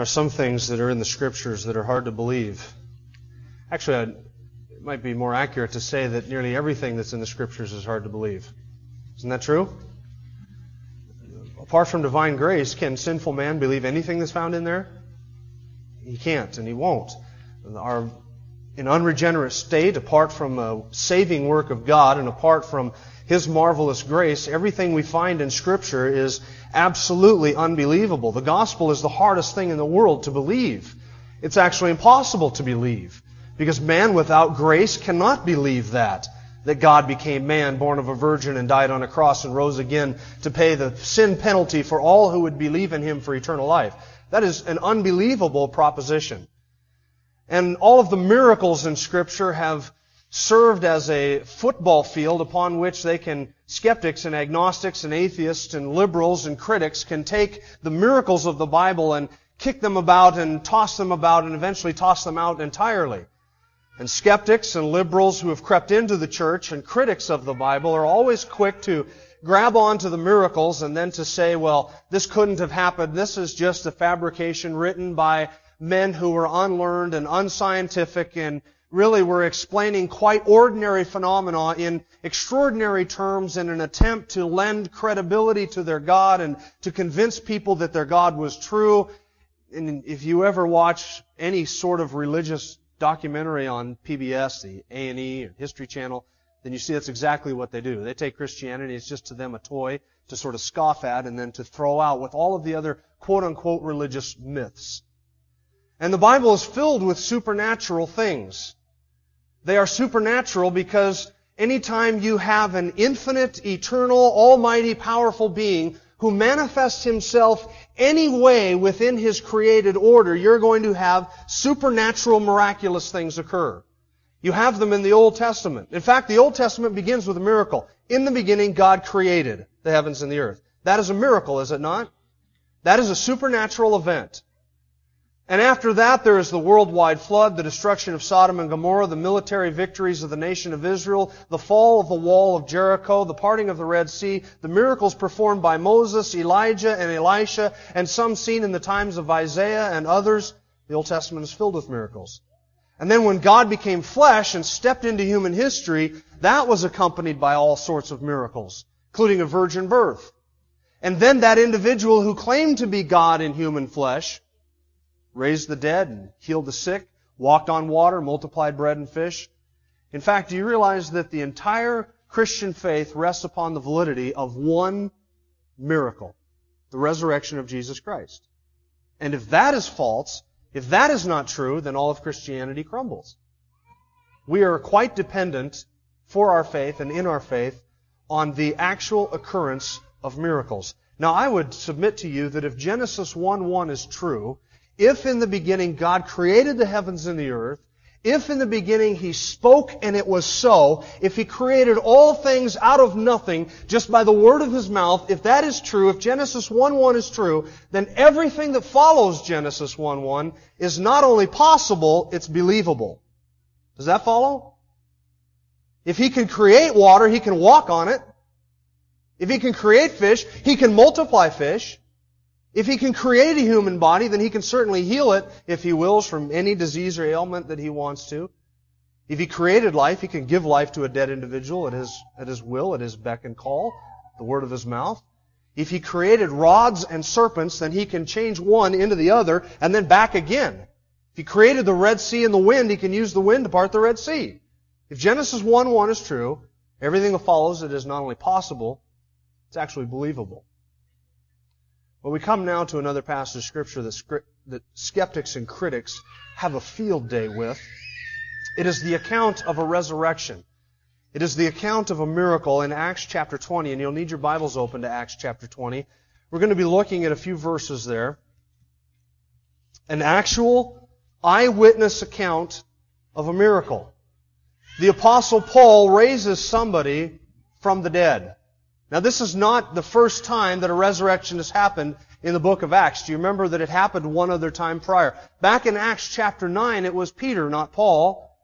Are some things that are in the scriptures that are hard to believe. Actually, I'd, it might be more accurate to say that nearly everything that's in the scriptures is hard to believe. Isn't that true? Apart from divine grace, can sinful man believe anything that's found in there? He can't, and he won't. Our, in unregenerate state, apart from a saving work of God and apart from His marvelous grace, everything we find in Scripture is absolutely unbelievable. The gospel is the hardest thing in the world to believe. It's actually impossible to believe. Because man without grace cannot believe that. That God became man, born of a virgin, and died on a cross and rose again to pay the sin penalty for all who would believe in Him for eternal life. That is an unbelievable proposition. And all of the miracles in Scripture have served as a football field upon which they can, skeptics and agnostics and atheists and liberals and critics can take the miracles of the Bible and kick them about and toss them about and eventually toss them out entirely. And skeptics and liberals who have crept into the church and critics of the Bible are always quick to grab onto the miracles and then to say, well, this couldn't have happened. This is just a fabrication written by men who were unlearned and unscientific and really were explaining quite ordinary phenomena in extraordinary terms in an attempt to lend credibility to their God and to convince people that their God was true. And if you ever watch any sort of religious documentary on PBS, the A&E or History Channel, then you see that's exactly what they do. They take Christianity, it's just to them a toy to sort of scoff at and then to throw out with all of the other quote unquote religious myths. And the Bible is filled with supernatural things. They are supernatural because anytime you have an infinite, eternal, almighty, powerful being who manifests himself any way within his created order, you're going to have supernatural, miraculous things occur. You have them in the Old Testament. In fact, the Old Testament begins with a miracle. In the beginning, God created the heavens and the earth. That is a miracle, is it not? That is a supernatural event. And after that, there is the worldwide flood, the destruction of Sodom and Gomorrah, the military victories of the nation of Israel, the fall of the wall of Jericho, the parting of the Red Sea, the miracles performed by Moses, Elijah, and Elisha, and some seen in the times of Isaiah and others. The Old Testament is filled with miracles. And then when God became flesh and stepped into human history, that was accompanied by all sorts of miracles, including a virgin birth. And then that individual who claimed to be God in human flesh raised the dead and healed the sick, walked on water, multiplied bread and fish. In fact, do you realize that the entire Christian faith rests upon the validity of one miracle, the resurrection of Jesus Christ? And if that is false, if that is not true, then all of Christianity crumbles. We are quite dependent for our faith and in our faith on the actual occurrence of miracles. Now, I would submit to you that if Genesis 1-1 is true, if in the beginning God created the heavens and the earth, if in the beginning He spoke and it was so, if He created all things out of nothing just by the word of His mouth, if that is true, if Genesis 1-1 is true, then everything that follows Genesis 1-1 is not only possible, it's believable. Does that follow? If He can create water, He can walk on it. If He can create fish, He can multiply fish. If he can create a human body, then he can certainly heal it, if he wills, from any disease or ailment that he wants to. If he created life, he can give life to a dead individual at his, at his will, at his beck and call, the word of his mouth. If he created rods and serpents, then he can change one into the other and then back again. If he created the Red Sea and the wind, he can use the wind to part the Red Sea. If Genesis 1-1 is true, everything that follows it is not only possible, it's actually believable. Well, we come now to another passage of Scripture that, skeptics and critics have a field day with. It is the account of a resurrection. It is the account of a miracle in Acts chapter 20, and you'll need your Bibles open to Acts chapter 20. We're going to be looking at a few verses there. An actual, eyewitness account of a miracle. The apostle Paul raises somebody from the dead. Now this is not the first time that a resurrection has happened in the book of Acts. Do you remember that it happened one other time prior? Back in Acts chapter 9, it was Peter, not Paul.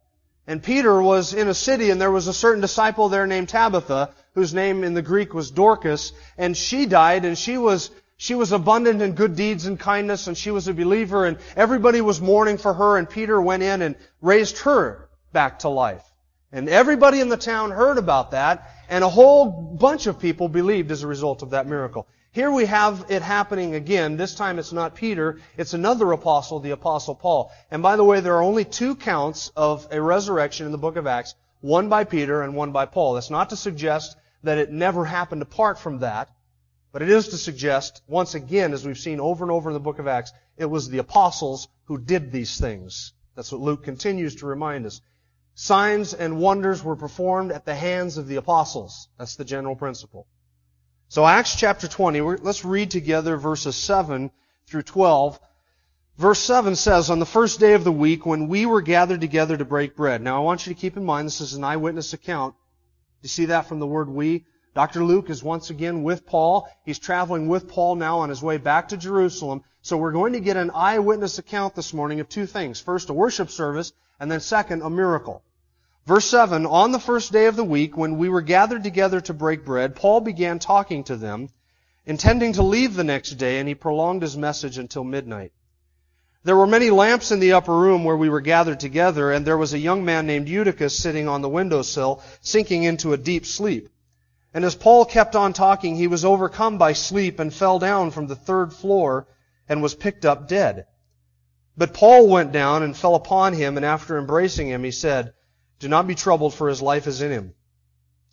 And Peter was in a city and there was a certain disciple there named Tabitha, whose name in the Greek was Dorcas, and she died and she was she was abundant in good deeds and kindness and she was a believer and everybody was mourning for her and Peter went in and raised her back to life. And everybody in the town heard about that and a whole bunch of people believed as a result of that miracle. Here we have it happening again. This time it's not Peter, it's another apostle, the apostle Paul. And by the way, there are only two counts of a resurrection in the book of Acts, one by Peter and one by Paul. That's not to suggest that it never happened apart from that. But it is to suggest, once again, as we've seen over and over in the book of Acts, it was the apostles who did these things. That's what Luke continues to remind us. Signs and wonders were performed at the hands of the apostles. That's the general principle. So Acts chapter 20, let's read together verses 7 through 12. Verse 7 says, On the first day of the week, when we were gathered together to break bread. Now I want you to keep in mind, this is an eyewitness account. You see that from the word we? Dr. Luke is once again with Paul. He's traveling with Paul now on his way back to Jerusalem. So we're going to get an eyewitness account this morning of two things. First, a worship service, and then second, a miracle. Verse 7, On the first day of the week, when we were gathered together to break bread, Paul began talking to them, intending to leave the next day, and he prolonged his message until midnight. There were many lamps in the upper room where we were gathered together, and there was a young man named Eutychus sitting on the windowsill, sinking into a deep sleep. And as Paul kept on talking, he was overcome by sleep and fell down from the third floor and was picked up dead. But Paul went down and fell upon him, and after embracing him, he said, Do not be troubled, for his life is in him.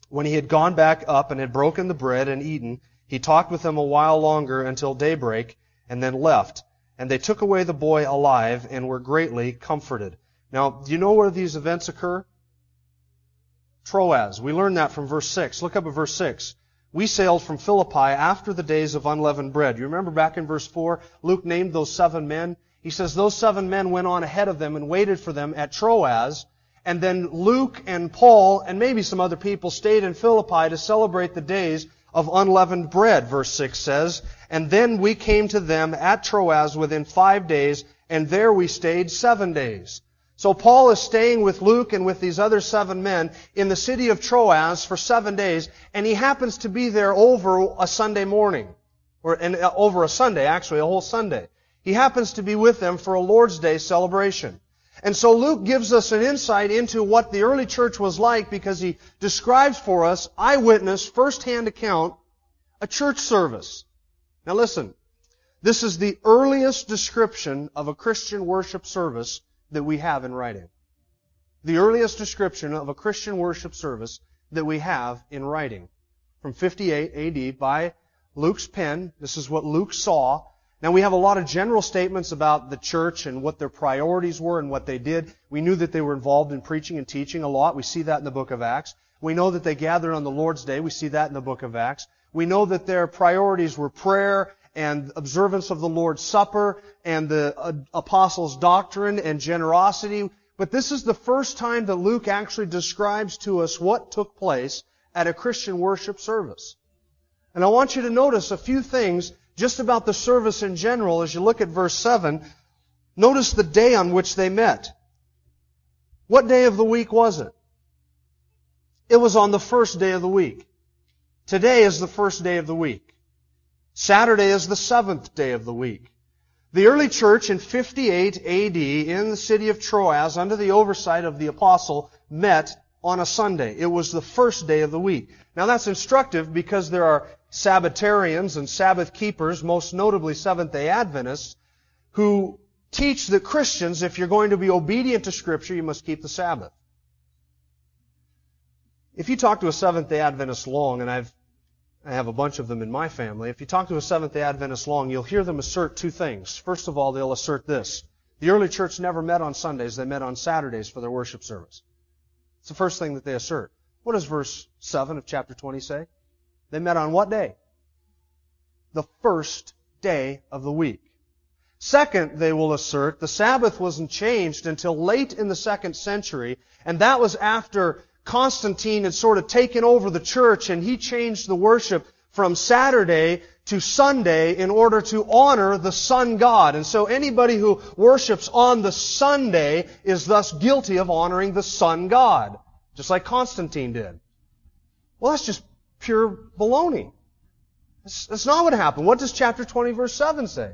When he had gone back up and had broken the bread and eaten, he talked with them a while longer until daybreak, and then left. And they took away the boy alive and were greatly comforted. Now, do you know where these events occur? Troas. We learn that from verse 6. Look up at verse 6. We sailed from Philippi after the days of unleavened bread. You remember back in verse 4, Luke named those seven men. He says those seven men went on ahead of them and waited for them at Troas. And then Luke and Paul and maybe some other people stayed in Philippi to celebrate the days of unleavened bread, verse 6 says. And then we came to them at Troas within five days, and there we stayed seven days. So Paul is staying with Luke and with these other seven men in the city of Troas for seven days, and he happens to be there over a Sunday morning. Or and, uh, over a Sunday, actually, a whole Sunday. He happens to be with them for a Lord's Day celebration. And so Luke gives us an insight into what the early church was like because he describes for us, eyewitness, first-hand account, a church service. Now listen, this is the earliest description of a Christian worship service that we have in writing. The earliest description of a Christian worship service that we have in writing. From 58 AD by Luke's pen. This is what Luke saw. Now we have a lot of general statements about the church and what their priorities were and what they did. We knew that they were involved in preaching and teaching a lot. We see that in the book of Acts. We know that they gathered on the Lord's Day. We see that in the book of Acts. We know that their priorities were prayer and observance of the Lord's Supper and the uh, apostles' doctrine and generosity. But this is the first time that Luke actually describes to us what took place at a Christian worship service. And I want you to notice a few things just about the service in general as you look at verse 7. Notice the day on which they met. What day of the week was it? It was on the first day of the week. Today is the first day of the week. Saturday is the seventh day of the week. The early church in 58 AD in the city of Troas under the oversight of the apostle met on a Sunday. It was the first day of the week. Now that's instructive because there are Sabbatarians and Sabbath keepers, most notably Seventh-day Adventists, who teach that Christians, if you're going to be obedient to Scripture, you must keep the Sabbath. If you talk to a Seventh-day Adventist long, and I've I have a bunch of them in my family. If you talk to a Seventh day Adventist long, you'll hear them assert two things. First of all, they'll assert this. The early church never met on Sundays, they met on Saturdays for their worship service. It's the first thing that they assert. What does verse 7 of chapter 20 say? They met on what day? The first day of the week. Second, they will assert, the Sabbath wasn't changed until late in the second century, and that was after Constantine had sort of taken over the church and he changed the worship from Saturday to Sunday in order to honor the sun god. And so anybody who worships on the Sunday is thus guilty of honoring the sun god, just like Constantine did. Well, that's just pure baloney. That's, not what happened. What does chapter 20 verse 7 say?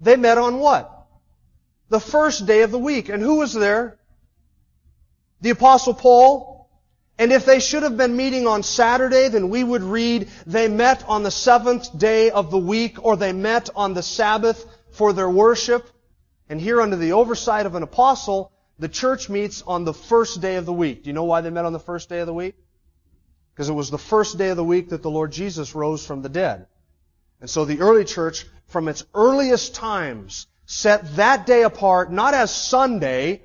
They met on what? The first day of the week. And who was there? The apostle Paul. And if they should have been meeting on Saturday, then we would read, they met on the seventh day of the week, or they met on the Sabbath for their worship. And here under the oversight of an apostle, the church meets on the first day of the week. Do you know why they met on the first day of the week? Because it was the first day of the week that the Lord Jesus rose from the dead. And so the early church from its earliest times set that day apart not as Sunday,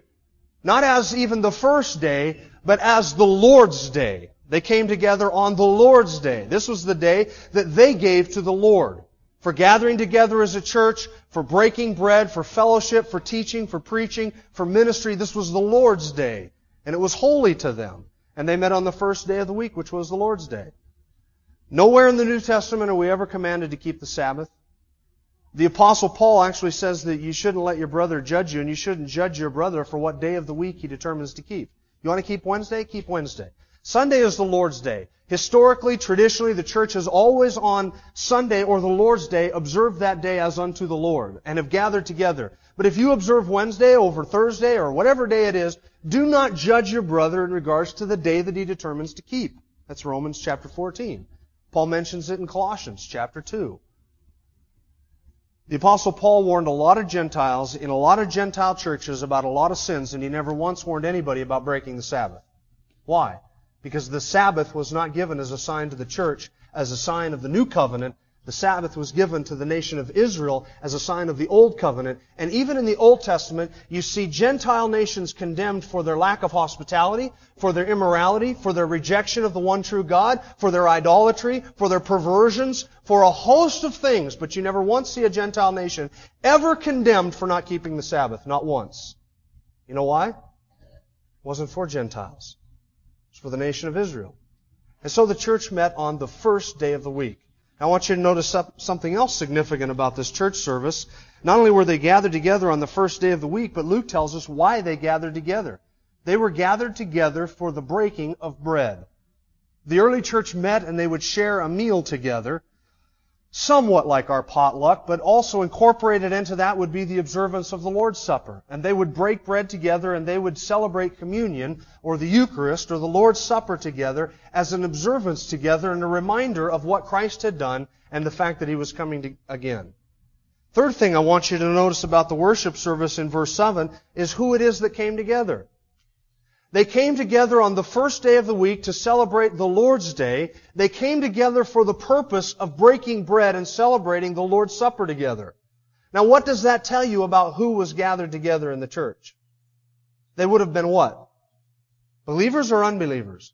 not as even the first day, but as the Lord's day. They came together on the Lord's day. This was the day that they gave to the Lord. For gathering together as a church, for breaking bread, for fellowship, for teaching, for preaching, for ministry, this was the Lord's day. And it was holy to them. And they met on the first day of the week, which was the Lord's day. Nowhere in the New Testament are we ever commanded to keep the Sabbath. The apostle Paul actually says that you shouldn't let your brother judge you and you shouldn't judge your brother for what day of the week he determines to keep. You want to keep Wednesday? Keep Wednesday. Sunday is the Lord's Day. Historically, traditionally, the church has always on Sunday or the Lord's Day observed that day as unto the Lord and have gathered together. But if you observe Wednesday over Thursday or whatever day it is, do not judge your brother in regards to the day that he determines to keep. That's Romans chapter 14. Paul mentions it in Colossians chapter 2. The apostle Paul warned a lot of Gentiles in a lot of Gentile churches about a lot of sins, and he never once warned anybody about breaking the Sabbath. Why? Because the Sabbath was not given as a sign to the church, as a sign of the new covenant, the Sabbath was given to the nation of Israel as a sign of the Old Covenant. And even in the Old Testament, you see Gentile nations condemned for their lack of hospitality, for their immorality, for their rejection of the one true God, for their idolatry, for their perversions, for a host of things. But you never once see a Gentile nation ever condemned for not keeping the Sabbath. Not once. You know why? It wasn't for Gentiles. It was for the nation of Israel. And so the church met on the first day of the week. I want you to notice something else significant about this church service. Not only were they gathered together on the first day of the week, but Luke tells us why they gathered together. They were gathered together for the breaking of bread. The early church met and they would share a meal together somewhat like our potluck, but also incorporated into that would be the observance of the Lord's Supper. And they would break bread together and they would celebrate communion or the Eucharist or the Lord's Supper together as an observance together and a reminder of what Christ had done and the fact that He was coming to, again. Third thing I want you to notice about the worship service in verse 7 is who it is that came together. They came together on the first day of the week to celebrate the Lord's Day. They came together for the purpose of breaking bread and celebrating the Lord's Supper together. Now what does that tell you about who was gathered together in the church? They would have been what? Believers or unbelievers?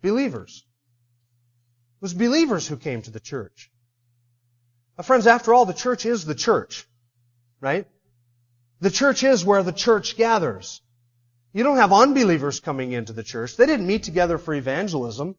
Believers. It was believers who came to the church. Now friends, after all, the church is the church. Right? The church is where the church gathers. You don't have unbelievers coming into the church. They didn't meet together for evangelism.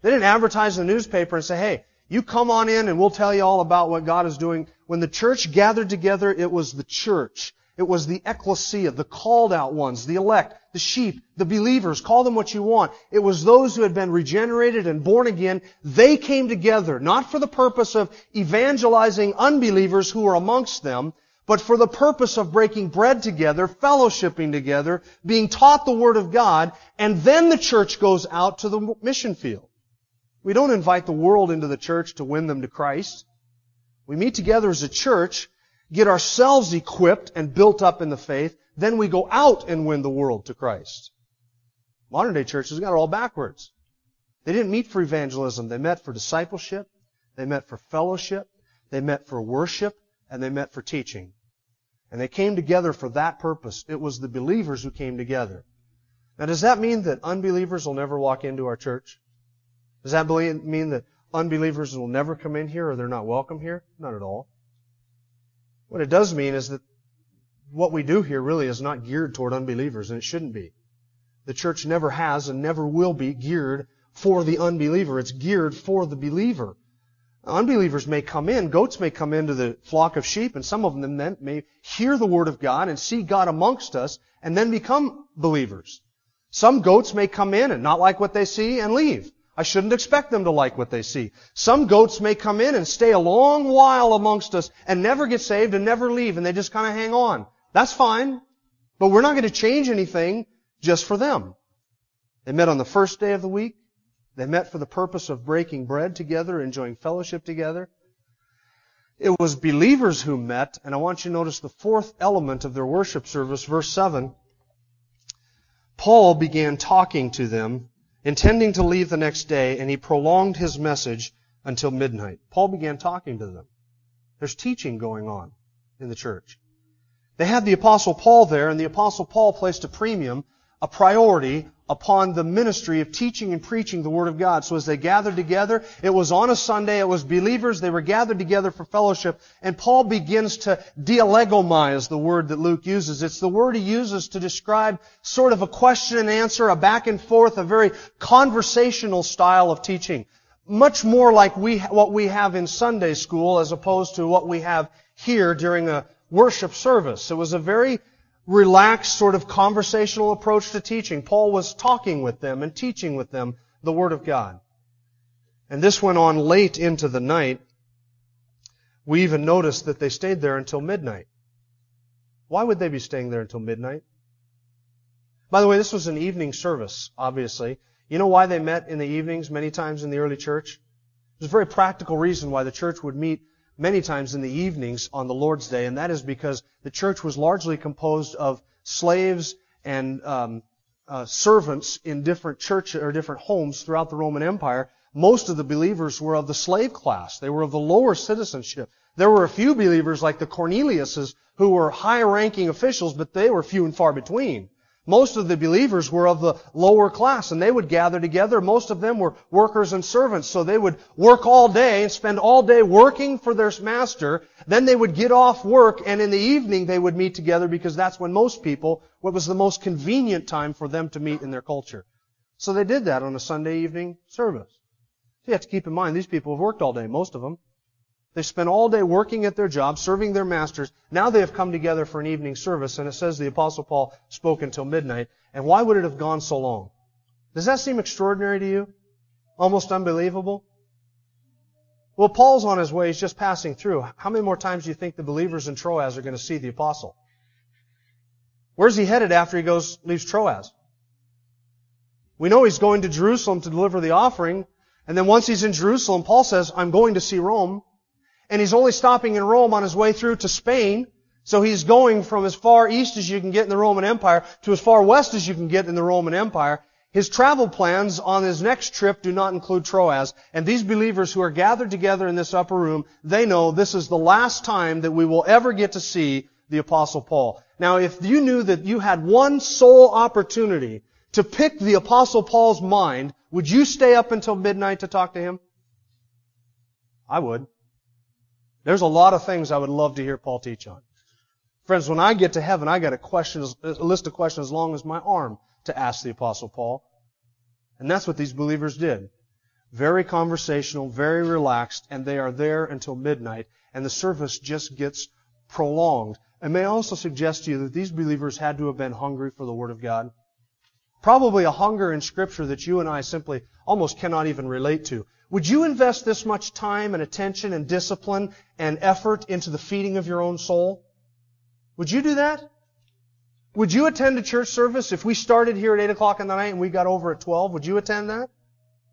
They didn't advertise in the newspaper and say, hey, you come on in and we'll tell you all about what God is doing. When the church gathered together, it was the church. It was the ecclesia, the called out ones, the elect, the sheep, the believers, call them what you want. It was those who had been regenerated and born again. They came together, not for the purpose of evangelizing unbelievers who were amongst them, but for the purpose of breaking bread together, fellowshipping together, being taught the Word of God, and then the church goes out to the mission field. We don't invite the world into the church to win them to Christ. We meet together as a church, get ourselves equipped and built up in the faith, then we go out and win the world to Christ. Modern day churches got it all backwards. They didn't meet for evangelism. They met for discipleship. They met for fellowship. They met for worship. And they met for teaching. And they came together for that purpose. It was the believers who came together. Now, does that mean that unbelievers will never walk into our church? Does that mean that unbelievers will never come in here or they're not welcome here? Not at all. What it does mean is that what we do here really is not geared toward unbelievers, and it shouldn't be. The church never has and never will be geared for the unbeliever. It's geared for the believer. Unbelievers may come in, goats may come into the flock of sheep, and some of them then may hear the word of God and see God amongst us and then become believers. Some goats may come in and not like what they see and leave. I shouldn't expect them to like what they see. Some goats may come in and stay a long while amongst us and never get saved and never leave and they just kind of hang on. That's fine. But we're not going to change anything just for them. They met on the first day of the week. They met for the purpose of breaking bread together, enjoying fellowship together. It was believers who met, and I want you to notice the fourth element of their worship service, verse 7. Paul began talking to them, intending to leave the next day, and he prolonged his message until midnight. Paul began talking to them. There's teaching going on in the church. They had the apostle Paul there, and the apostle Paul placed a premium a priority upon the ministry of teaching and preaching the Word of God. So as they gathered together, it was on a Sunday, it was believers, they were gathered together for fellowship, and Paul begins to dialegomize the word that Luke uses. It's the word he uses to describe sort of a question and answer, a back and forth, a very conversational style of teaching. Much more like we, what we have in Sunday school as opposed to what we have here during a worship service. It was a very relaxed sort of conversational approach to teaching. Paul was talking with them and teaching with them the Word of God. And this went on late into the night. We even noticed that they stayed there until midnight. Why would they be staying there until midnight? By the way, this was an evening service, obviously. You know why they met in the evenings many times in the early church? There's a very practical reason why the church would meet many times in the evenings on the Lord's Day, and that is because the church was largely composed of slaves and um, uh, servants in different church or different homes throughout the Roman Empire. Most of the believers were of the slave class; they were of the lower citizenship. There were a few believers like the Corneliuses who were high-ranking officials, but they were few and far between. Most of the believers were of the lower class and they would gather together. Most of them were workers and servants. So they would work all day and spend all day working for their master. Then they would get off work and in the evening they would meet together because that's when most people, what was the most convenient time for them to meet in their culture. So they did that on a Sunday evening service. So you have to keep in mind these people have worked all day, most of them. They've spent all day working at their job, serving their masters. Now they have come together for an evening service, and it says the Apostle Paul spoke until midnight. And why would it have gone so long? Does that seem extraordinary to you? Almost unbelievable? Well, Paul's on his way. He's just passing through. How many more times do you think the believers in Troas are going to see the apostle? Where's he headed after he goes, leaves Troas? We know he's going to Jerusalem to deliver the offering. And then once he's in Jerusalem, Paul says, I'm going to see Rome and he's only stopping in Rome on his way through to Spain. So he's going from as far east as you can get in the Roman Empire to as far west as you can get in the Roman Empire. His travel plans on his next trip do not include Troas. And these believers who are gathered together in this upper room, they know this is the last time that we will ever get to see the apostle Paul. Now, if you knew that you had one sole opportunity to pick the apostle Paul's mind, would you stay up until midnight to talk to him? I would. There's a lot of things I would love to hear Paul teach on. Friends, when I get to heaven, I got a question, a list of questions as long as my arm to ask the apostle Paul. And that's what these believers did. Very conversational, very relaxed, and they are there until midnight, and the service just gets prolonged. And may I also suggest to you that these believers had to have been hungry for the Word of God. Probably a hunger in Scripture that you and I simply almost cannot even relate to. Would you invest this much time and attention and discipline and effort into the feeding of your own soul? Would you do that? Would you attend a church service if we started here at 8 o'clock in the night and we got over at 12? Would you attend that?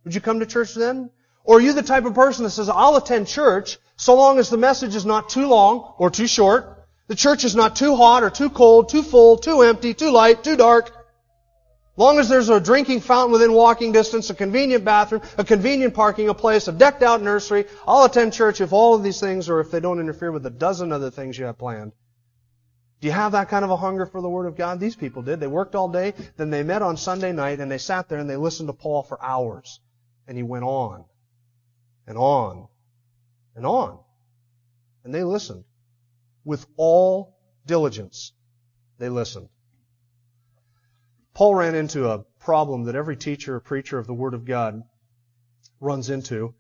Would you come to church then? Or are you the type of person that says, I'll attend church so long as the message is not too long or too short, the church is not too hot or too cold, too full, too empty, too light, too dark, long as there's a drinking fountain within walking distance, a convenient bathroom, a convenient parking, a place, a decked out nursery, I'll attend church if all of these things or if they don't interfere with a dozen other things you have planned. Do you have that kind of a hunger for the Word of God? These people did. They worked all day, then they met on Sunday night and they sat there and they listened to Paul for hours. And he went on and on and on. And they listened. with all diligence, they listened. Paul ran into a problem that every teacher or preacher of the Word of God runs into.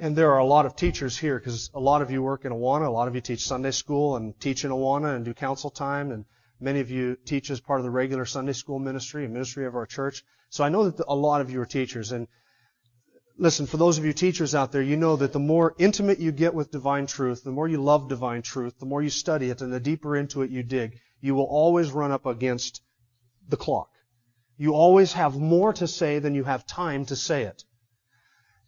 And there are a lot of teachers here because a lot of you work in Awana, a lot of you teach Sunday school and teach in Awana and do council time, and many of you teach as part of the regular Sunday school ministry and ministry of our church. So I know that a lot of you are teachers. And listen, for those of you teachers out there, you know that the more intimate you get with divine truth, the more you love divine truth, the more you study it, and the deeper into it you dig, you will always run up against the clock. You always have more to say than you have time to say it.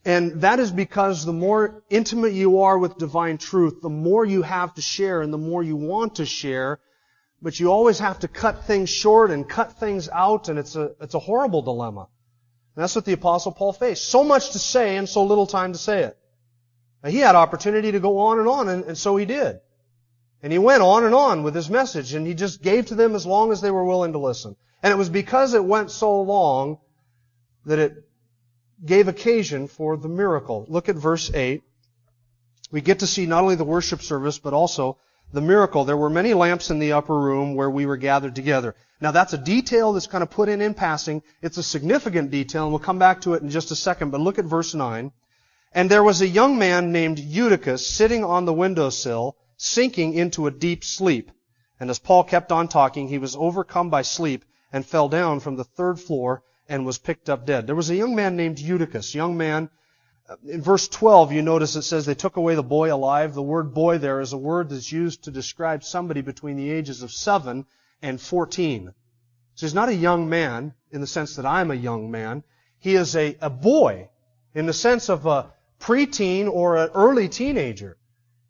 And that is because the more intimate you are with divine truth, the more you have to share and the more you want to share, but you always have to cut things short and cut things out, and it's a, it's a horrible dilemma. And that's what the apostle Paul faced. So much to say and so little time to say it. Now, he had opportunity to go on and on, and, and so he did. And he went on and on with his message, and he just gave to them as long as they were willing to listen. And it was because it went so long that it gave occasion for the miracle. Look at verse 8. We get to see not only the worship service, but also the miracle. There were many lamps in the upper room where we were gathered together. Now that's a detail that's kind of put in in passing. It's a significant detail, and we'll come back to it in just a second, but look at verse 9. And there was a young man named Eutychus sitting on the windowsill, sinking into a deep sleep. And as Paul kept on talking, he was overcome by sleep and fell down from the third floor and was picked up dead. There was a young man named Eutychus. Young man, uh, in verse 12, you notice it says they took away the boy alive. The word boy there is a word that's used to describe somebody between the ages of 7 and 14. So he's not a young man in the sense that I'm a young man. He is a, a boy in the sense of a preteen or an early teenager.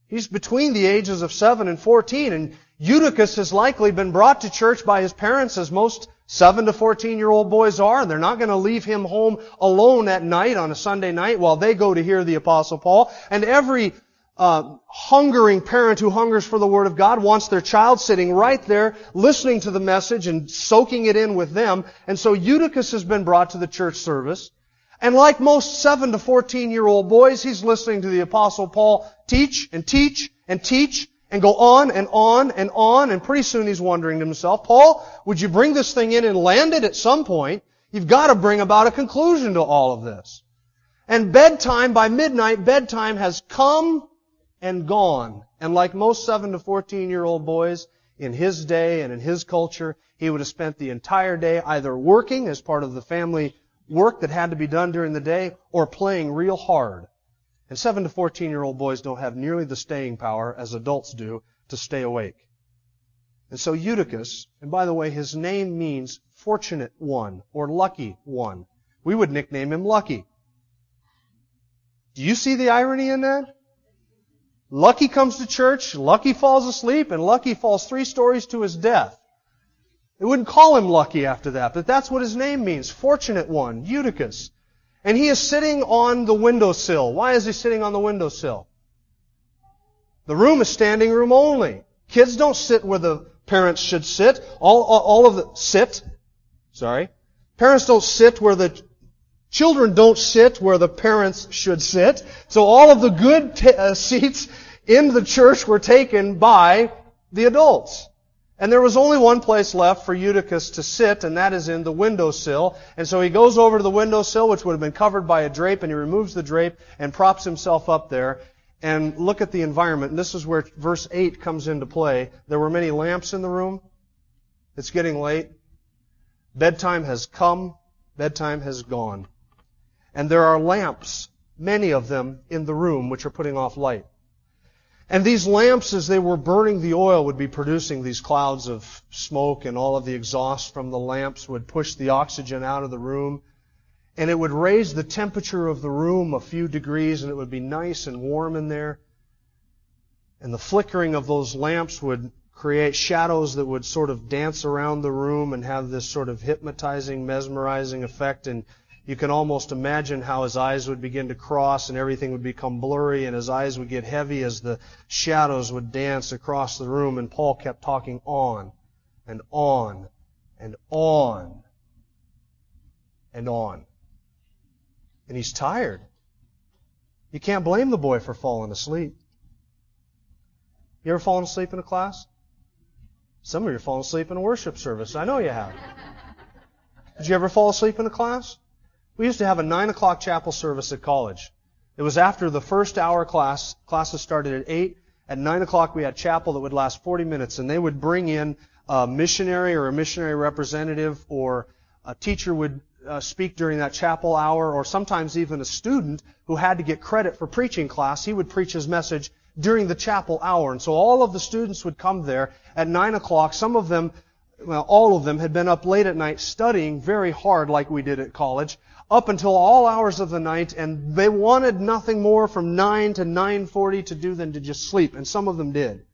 He's between the ages of 7 and 14, and Eutychus has likely been brought to church by his parents as most 7 to 14 year old boys are, and they're not going to leave him home alone at night on a Sunday night while they go to hear the Apostle Paul. And every uh, hungering parent who hungers for the Word of God wants their child sitting right there, listening to the message and soaking it in with them. And so Eutychus has been brought to the church service. And like most 7 to 14 year old boys, he's listening to the Apostle Paul teach and teach and teach and go on and on and on, and pretty soon he's wondering to himself, Paul, would you bring this thing in and land it at some point? You've got to bring about a conclusion to all of this. And bedtime, by midnight, bedtime has come and gone. And like most 7 to 14 year old boys, in his day and in his culture, he would have spent the entire day either working as part of the family work that had to be done during the day or playing real hard. And 7 to 14 year old boys don't have nearly the staying power as adults do to stay awake. And so Eutychus, and by the way, his name means fortunate one or lucky one. We would nickname him Lucky. Do you see the irony in that? Lucky comes to church, Lucky falls asleep, and Lucky falls three stories to his death. They wouldn't call him Lucky after that, but that's what his name means. Fortunate one, Eutychus. And he is sitting on the windowsill. Why is he sitting on the windowsill? The room is standing room only. Kids don't sit where the parents should sit. All, all, all of the, sit. Sorry. Parents don't sit where the, children don't sit where the parents should sit. So all of the good t- uh, seats in the church were taken by the adults. And there was only one place left for Eutychus to sit, and that is in the windowsill. And so he goes over to the windowsill, which would have been covered by a drape, and he removes the drape and props himself up there. And look at the environment. And this is where verse 8 comes into play. There were many lamps in the room. It's getting late. Bedtime has come. Bedtime has gone. And there are lamps, many of them, in the room which are putting off light. And these lamps, as they were burning the oil, would be producing these clouds of smoke, and all of the exhaust from the lamps would push the oxygen out of the room. And it would raise the temperature of the room a few degrees, and it would be nice and warm in there. And the flickering of those lamps would create shadows that would sort of dance around the room and have this sort of hypnotizing, mesmerizing effect. And you can almost imagine how his eyes would begin to cross and everything would become blurry and his eyes would get heavy as the shadows would dance across the room and Paul kept talking on and on and on and on. And he's tired. You can't blame the boy for falling asleep. You ever fallen asleep in a class? Some of you are falling asleep in a worship service. I know you have. Did you ever fall asleep in a class? We used to have a 9 o'clock chapel service at college. It was after the first hour class. Classes started at 8. At 9 o'clock we had chapel that would last 40 minutes and they would bring in a missionary or a missionary representative or a teacher would uh, speak during that chapel hour or sometimes even a student who had to get credit for preaching class. He would preach his message during the chapel hour. And so all of the students would come there at 9 o'clock. Some of them, well, all of them had been up late at night studying very hard like we did at college up until all hours of the night, and they wanted nothing more from 9 to 9.40 to do than to just sleep, and some of them did.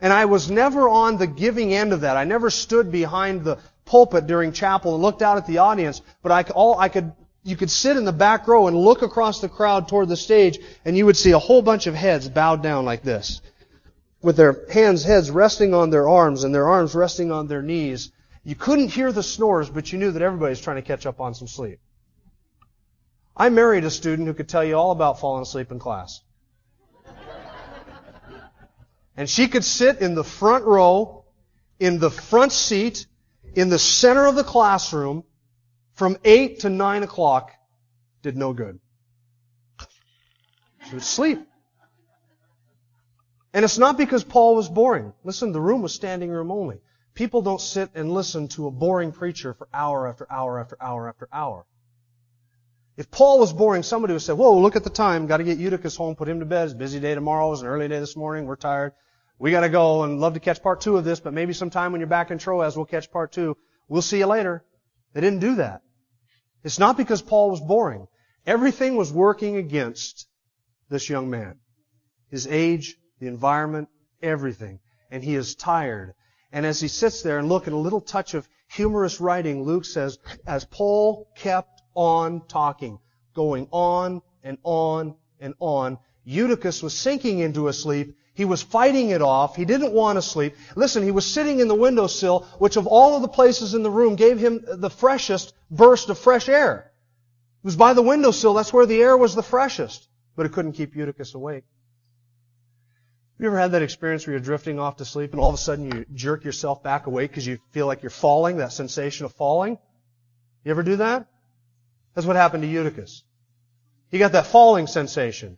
And I was never on the giving end of that. I never stood behind the pulpit during chapel and looked out at the audience, but I, all, I could, you could sit in the back row and look across the crowd toward the stage, and you would see a whole bunch of heads bowed down like this, with their hands, heads resting on their arms, and their arms resting on their knees. You couldn't hear the snores, but you knew that everybody's trying to catch up on some sleep. I married a student who could tell you all about falling asleep in class. And she could sit in the front row, in the front seat, in the center of the classroom, from 8 to 9 o'clock, did no good. She would sleep. And it's not because Paul was boring. Listen, the room was standing room only. People don't sit and listen to a boring preacher for hour after hour after hour after hour. If Paul was boring, somebody would say, whoa, look at the time. Got to get Eutychus home, put him to bed. It's a busy day tomorrow. It's an early day this morning. We're tired. We got to go and love to catch part two of this, but maybe sometime when you're back in Troas, we'll catch part two. We'll see you later. They didn't do that. It's not because Paul was boring. Everything was working against this young man. His age, the environment, everything. And he is tired. And as he sits there and look at a little touch of humorous writing, Luke says, as Paul kept on talking, going on and on and on. Eutychus was sinking into a sleep. He was fighting it off. He didn't want to sleep. Listen, he was sitting in the windowsill, which of all of the places in the room gave him the freshest burst of fresh air. It was by the windowsill. That's where the air was the freshest. But it couldn't keep Eutychus awake. You ever had that experience where you're drifting off to sleep and all of a sudden you jerk yourself back awake because you feel like you're falling, that sensation of falling? You ever do that? That's what happened to Eutychus. He got that falling sensation.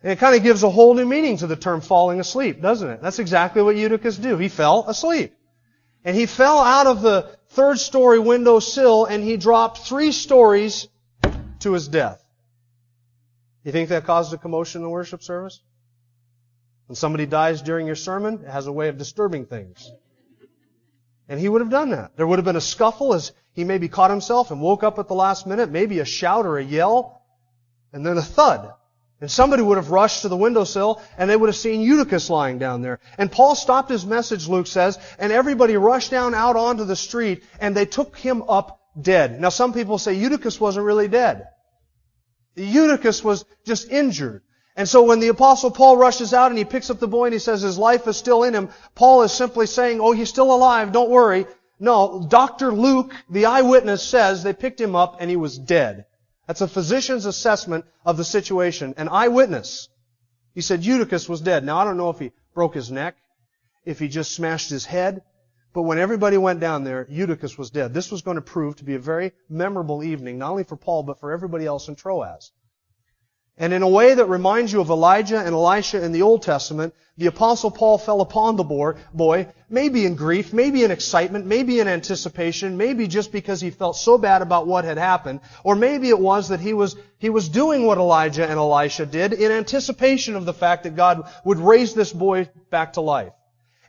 And it kind of gives a whole new meaning to the term falling asleep, doesn't it? That's exactly what Eutychus do. He fell asleep. And he fell out of the third story window sill and he dropped three stories to his death. You think that caused a commotion in the worship service? When somebody dies during your sermon, it has a way of disturbing things. And he would have done that. There would have been a scuffle as he maybe caught himself and woke up at the last minute, maybe a shout or a yell, and then a thud. And somebody would have rushed to the windowsill and they would have seen Eutychus lying down there. And Paul stopped his message, Luke says, and everybody rushed down out onto the street and they took him up dead. Now some people say Eutychus wasn't really dead. Eutychus was just injured. And so when the apostle Paul rushes out and he picks up the boy and he says his life is still in him, Paul is simply saying, oh, he's still alive, don't worry. No, Dr. Luke, the eyewitness, says they picked him up and he was dead. That's a physician's assessment of the situation. An eyewitness. He said Eutychus was dead. Now I don't know if he broke his neck, if he just smashed his head, but when everybody went down there, Eutychus was dead. This was going to prove to be a very memorable evening, not only for Paul, but for everybody else in Troas. And in a way that reminds you of Elijah and Elisha in the Old Testament, the apostle Paul fell upon the boy, maybe in grief, maybe in excitement, maybe in anticipation, maybe just because he felt so bad about what had happened, or maybe it was that he was, he was doing what Elijah and Elisha did in anticipation of the fact that God would raise this boy back to life.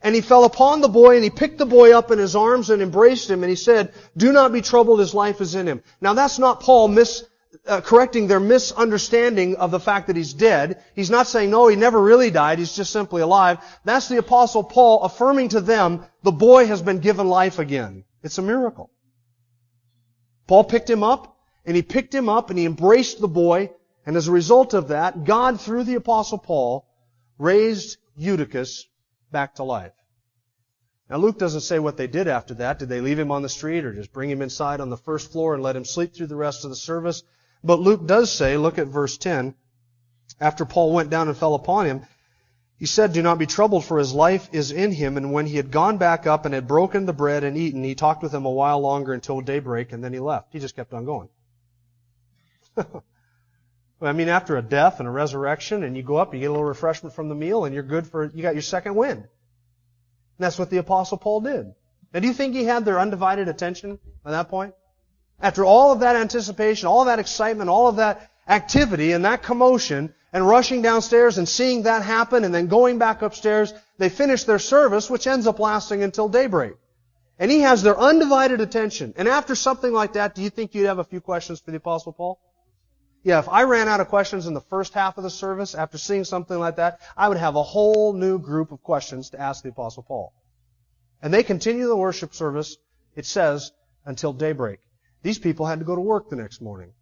And he fell upon the boy and he picked the boy up in his arms and embraced him and he said, do not be troubled, his life is in him. Now that's not Paul mis, uh, correcting their misunderstanding of the fact that he's dead. He's not saying, no, he never really died, he's just simply alive. That's the apostle Paul affirming to them, the boy has been given life again. It's a miracle. Paul picked him up, and he picked him up, and he embraced the boy, and as a result of that, God, through the apostle Paul, raised Eutychus back to life. Now Luke doesn't say what they did after that. Did they leave him on the street or just bring him inside on the first floor and let him sleep through the rest of the service? But Luke does say, look at verse 10, after Paul went down and fell upon him, He said, Do not be troubled, for his life is in him. And when he had gone back up and had broken the bread and eaten, he talked with them a while longer until daybreak, and then he left. He just kept on going. I mean, after a death and a resurrection, and you go up, you get a little refreshment from the meal, and you're good for, you got your second wind. And that's what the Apostle Paul did. Now, do you think he had their undivided attention at that point? After all of that anticipation, all of that excitement, all of that activity and that commotion, and rushing downstairs and seeing that happen and then going back upstairs, they finish their service, which ends up lasting until daybreak. And he has their undivided attention. And after something like that, do you think you'd have a few questions for the Apostle Paul? Yeah, if I ran out of questions in the first half of the service after seeing something like that, I would have a whole new group of questions to ask the Apostle Paul. And they continue the worship service, it says, until daybreak. These people had to go to work the next morning.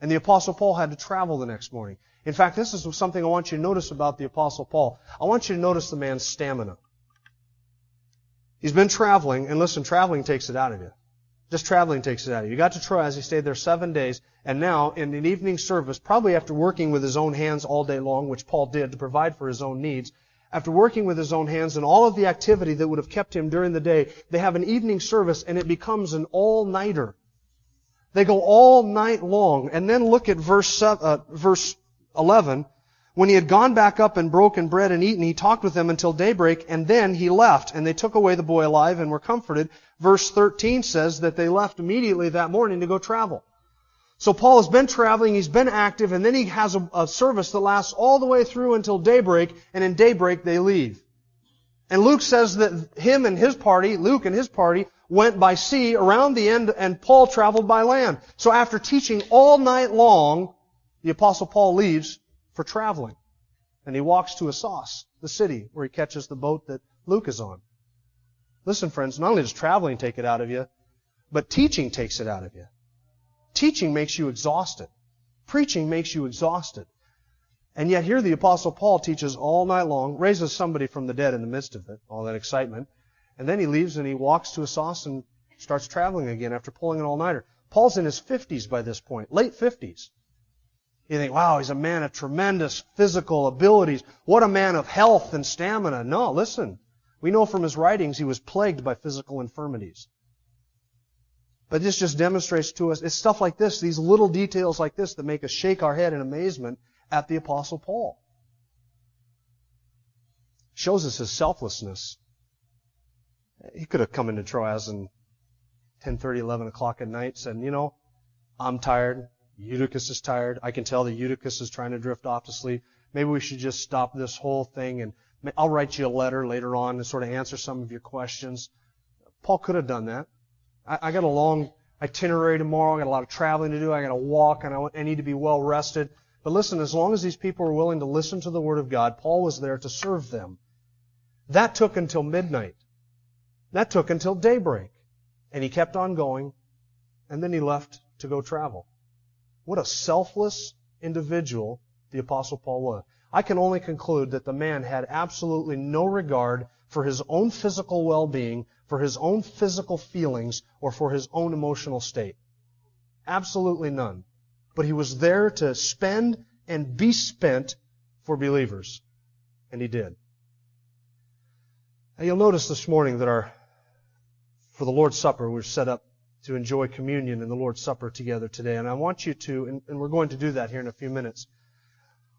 And the Apostle Paul had to travel the next morning. In fact, this is something I want you to notice about the Apostle Paul. I want you to notice the man's stamina. He's been traveling, and listen, traveling takes it out of you. Just traveling takes it out of you. You got to Troas, he stayed there seven days, and now in an evening service, probably after working with his own hands all day long, which Paul did to provide for his own needs, after working with his own hands and all of the activity that would have kept him during the day, they have an evening service and it becomes an all-nighter. They go all night long. And then look at verse, uh, verse 11. When he had gone back up and broken bread and eaten, he talked with them until daybreak, and then he left, and they took away the boy alive and were comforted. Verse 13 says that they left immediately that morning to go travel. So Paul has been traveling, he's been active, and then he has a, a service that lasts all the way through until daybreak, and in daybreak they leave. And Luke says that him and his party, Luke and his party, went by sea around the end, and Paul traveled by land. So after teaching all night long, the apostle Paul leaves for traveling. And he walks to Assos, the city, where he catches the boat that Luke is on. Listen, friends, not only does traveling take it out of you, but teaching takes it out of you. Teaching makes you exhausted. Preaching makes you exhausted. And yet here the apostle Paul teaches all night long, raises somebody from the dead in the midst of it, all that excitement, and then he leaves and he walks to Assos and starts traveling again after pulling an all-nighter. Paul's in his 50s by this point, late 50s. You think, wow, he's a man of tremendous physical abilities. What a man of health and stamina. No, listen. We know from his writings he was plagued by physical infirmities. But this just demonstrates to us, it's stuff like this, these little details like this that make us shake our head in amazement at the apostle Paul. Shows us his selflessness. He could have come into Troas and 10:30, 11 o'clock at night, said, "You know, I'm tired. Eutychus is tired. I can tell that Eutychus is trying to drift off to sleep. Maybe we should just stop this whole thing and I'll write you a letter later on and sort of answer some of your questions. Paul could have done that. I, I got a long itinerary tomorrow. I got a lot of traveling to do. I got to walk and I, I need to be well rested. But listen, as long as these people were willing to listen to the Word of God, Paul was there to serve them. That took until midnight. That took until daybreak. And he kept on going, and then he left to go travel. What a selfless individual the Apostle Paul was. I can only conclude that the man had absolutely no regard for his own physical well-being, for his own physical feelings, or for his own emotional state. Absolutely none. But he was there to spend and be spent for believers. And he did. Now you'll notice this morning that our, for the Lord's Supper, we're set up to enjoy communion and the Lord's Supper together today. And I want you to, and, and we're going to do that here in a few minutes.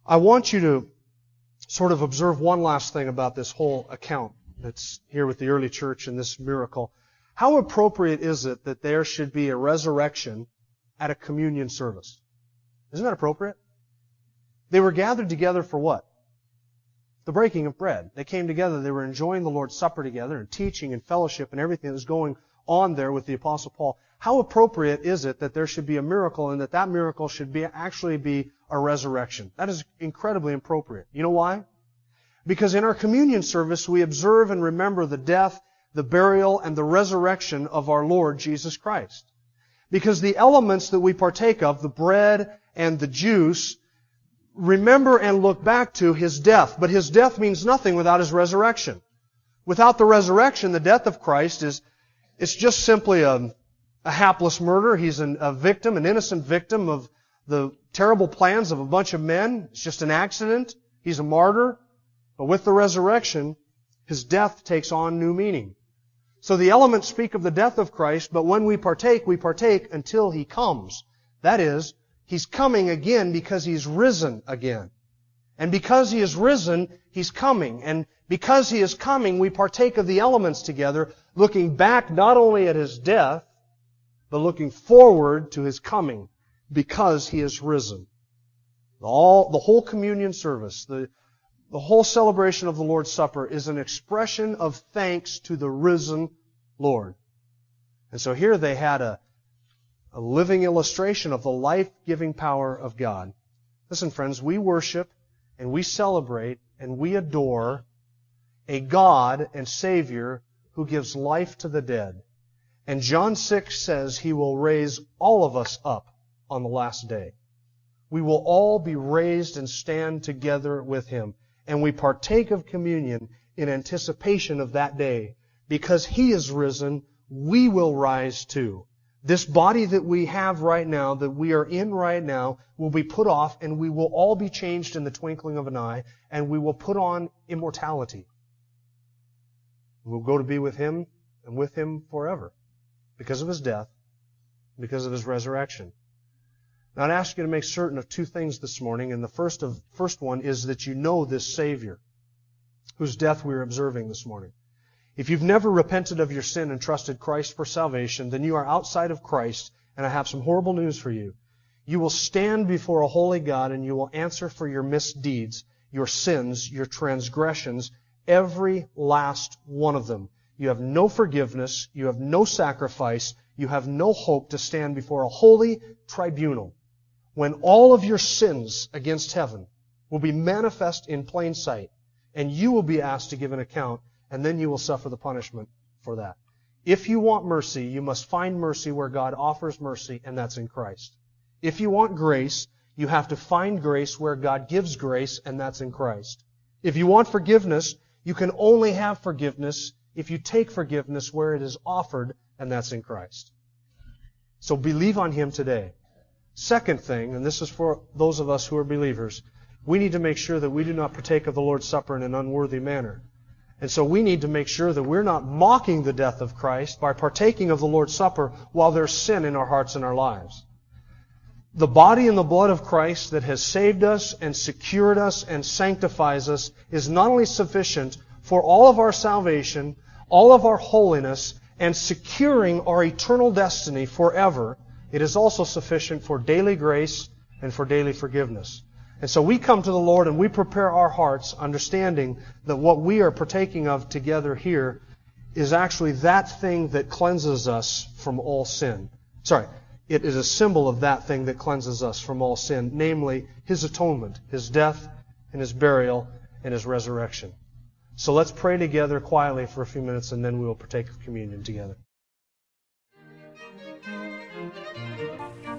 I want you to sort of observe one last thing about this whole account that's here with the early church and this miracle. How appropriate is it that there should be a resurrection at a communion service? Isn't that appropriate? They were gathered together for what? The breaking of bread. They came together, they were enjoying the Lord's Supper together and teaching and fellowship and everything that was going on there with the Apostle Paul. How appropriate is it that there should be a miracle and that that miracle should be actually be a resurrection? That is incredibly appropriate. You know why? Because in our communion service, we observe and remember the death, the burial, and the resurrection of our Lord Jesus Christ. Because the elements that we partake of, the bread and the juice, remember and look back to His death. But His death means nothing without His resurrection. Without the resurrection, the death of Christ is it's just simply a, a hapless murder. He's an, a victim, an innocent victim of the terrible plans of a bunch of men. It's just an accident. He's a martyr. But with the resurrection, his death takes on new meaning. So the elements speak of the death of Christ, but when we partake, we partake until he comes. That is, he's coming again because he's risen again. And because he is risen, he's coming. And because he is coming, we partake of the elements together, looking back not only at his death, but looking forward to his coming because he is risen. All, the whole communion service, the, the whole celebration of the Lord's Supper is an expression of thanks to the risen Lord. And so here they had a, a living illustration of the life-giving power of God. Listen, friends, we worship and we celebrate and we adore a God and Savior who gives life to the dead. And John 6 says he will raise all of us up on the last day. We will all be raised and stand together with him. And we partake of communion in anticipation of that day. Because he is risen, we will rise too. This body that we have right now, that we are in right now, will be put off and we will all be changed in the twinkling of an eye and we will put on immortality. We'll go to be with Him and with Him forever because of His death, because of His resurrection. Now I'd ask you to make certain of two things this morning, and the first of, first one is that you know this Savior, whose death we are observing this morning. If you've never repented of your sin and trusted Christ for salvation, then you are outside of Christ, and I have some horrible news for you. You will stand before a holy God and you will answer for your misdeeds, your sins, your transgressions, Every last one of them. You have no forgiveness. You have no sacrifice. You have no hope to stand before a holy tribunal when all of your sins against heaven will be manifest in plain sight and you will be asked to give an account and then you will suffer the punishment for that. If you want mercy, you must find mercy where God offers mercy and that's in Christ. If you want grace, you have to find grace where God gives grace and that's in Christ. If you want forgiveness, you can only have forgiveness if you take forgiveness where it is offered, and that's in Christ. So believe on Him today. Second thing, and this is for those of us who are believers, we need to make sure that we do not partake of the Lord's Supper in an unworthy manner. And so we need to make sure that we're not mocking the death of Christ by partaking of the Lord's Supper while there's sin in our hearts and our lives. The body and the blood of Christ that has saved us and secured us and sanctifies us is not only sufficient for all of our salvation, all of our holiness, and securing our eternal destiny forever, it is also sufficient for daily grace and for daily forgiveness. And so we come to the Lord and we prepare our hearts understanding that what we are partaking of together here is actually that thing that cleanses us from all sin. Sorry, it is a symbol of that thing that cleanses us from all sin, namely His atonement, His death and His burial and His resurrection. So let's pray together quietly for a few minutes and then we will partake of communion together.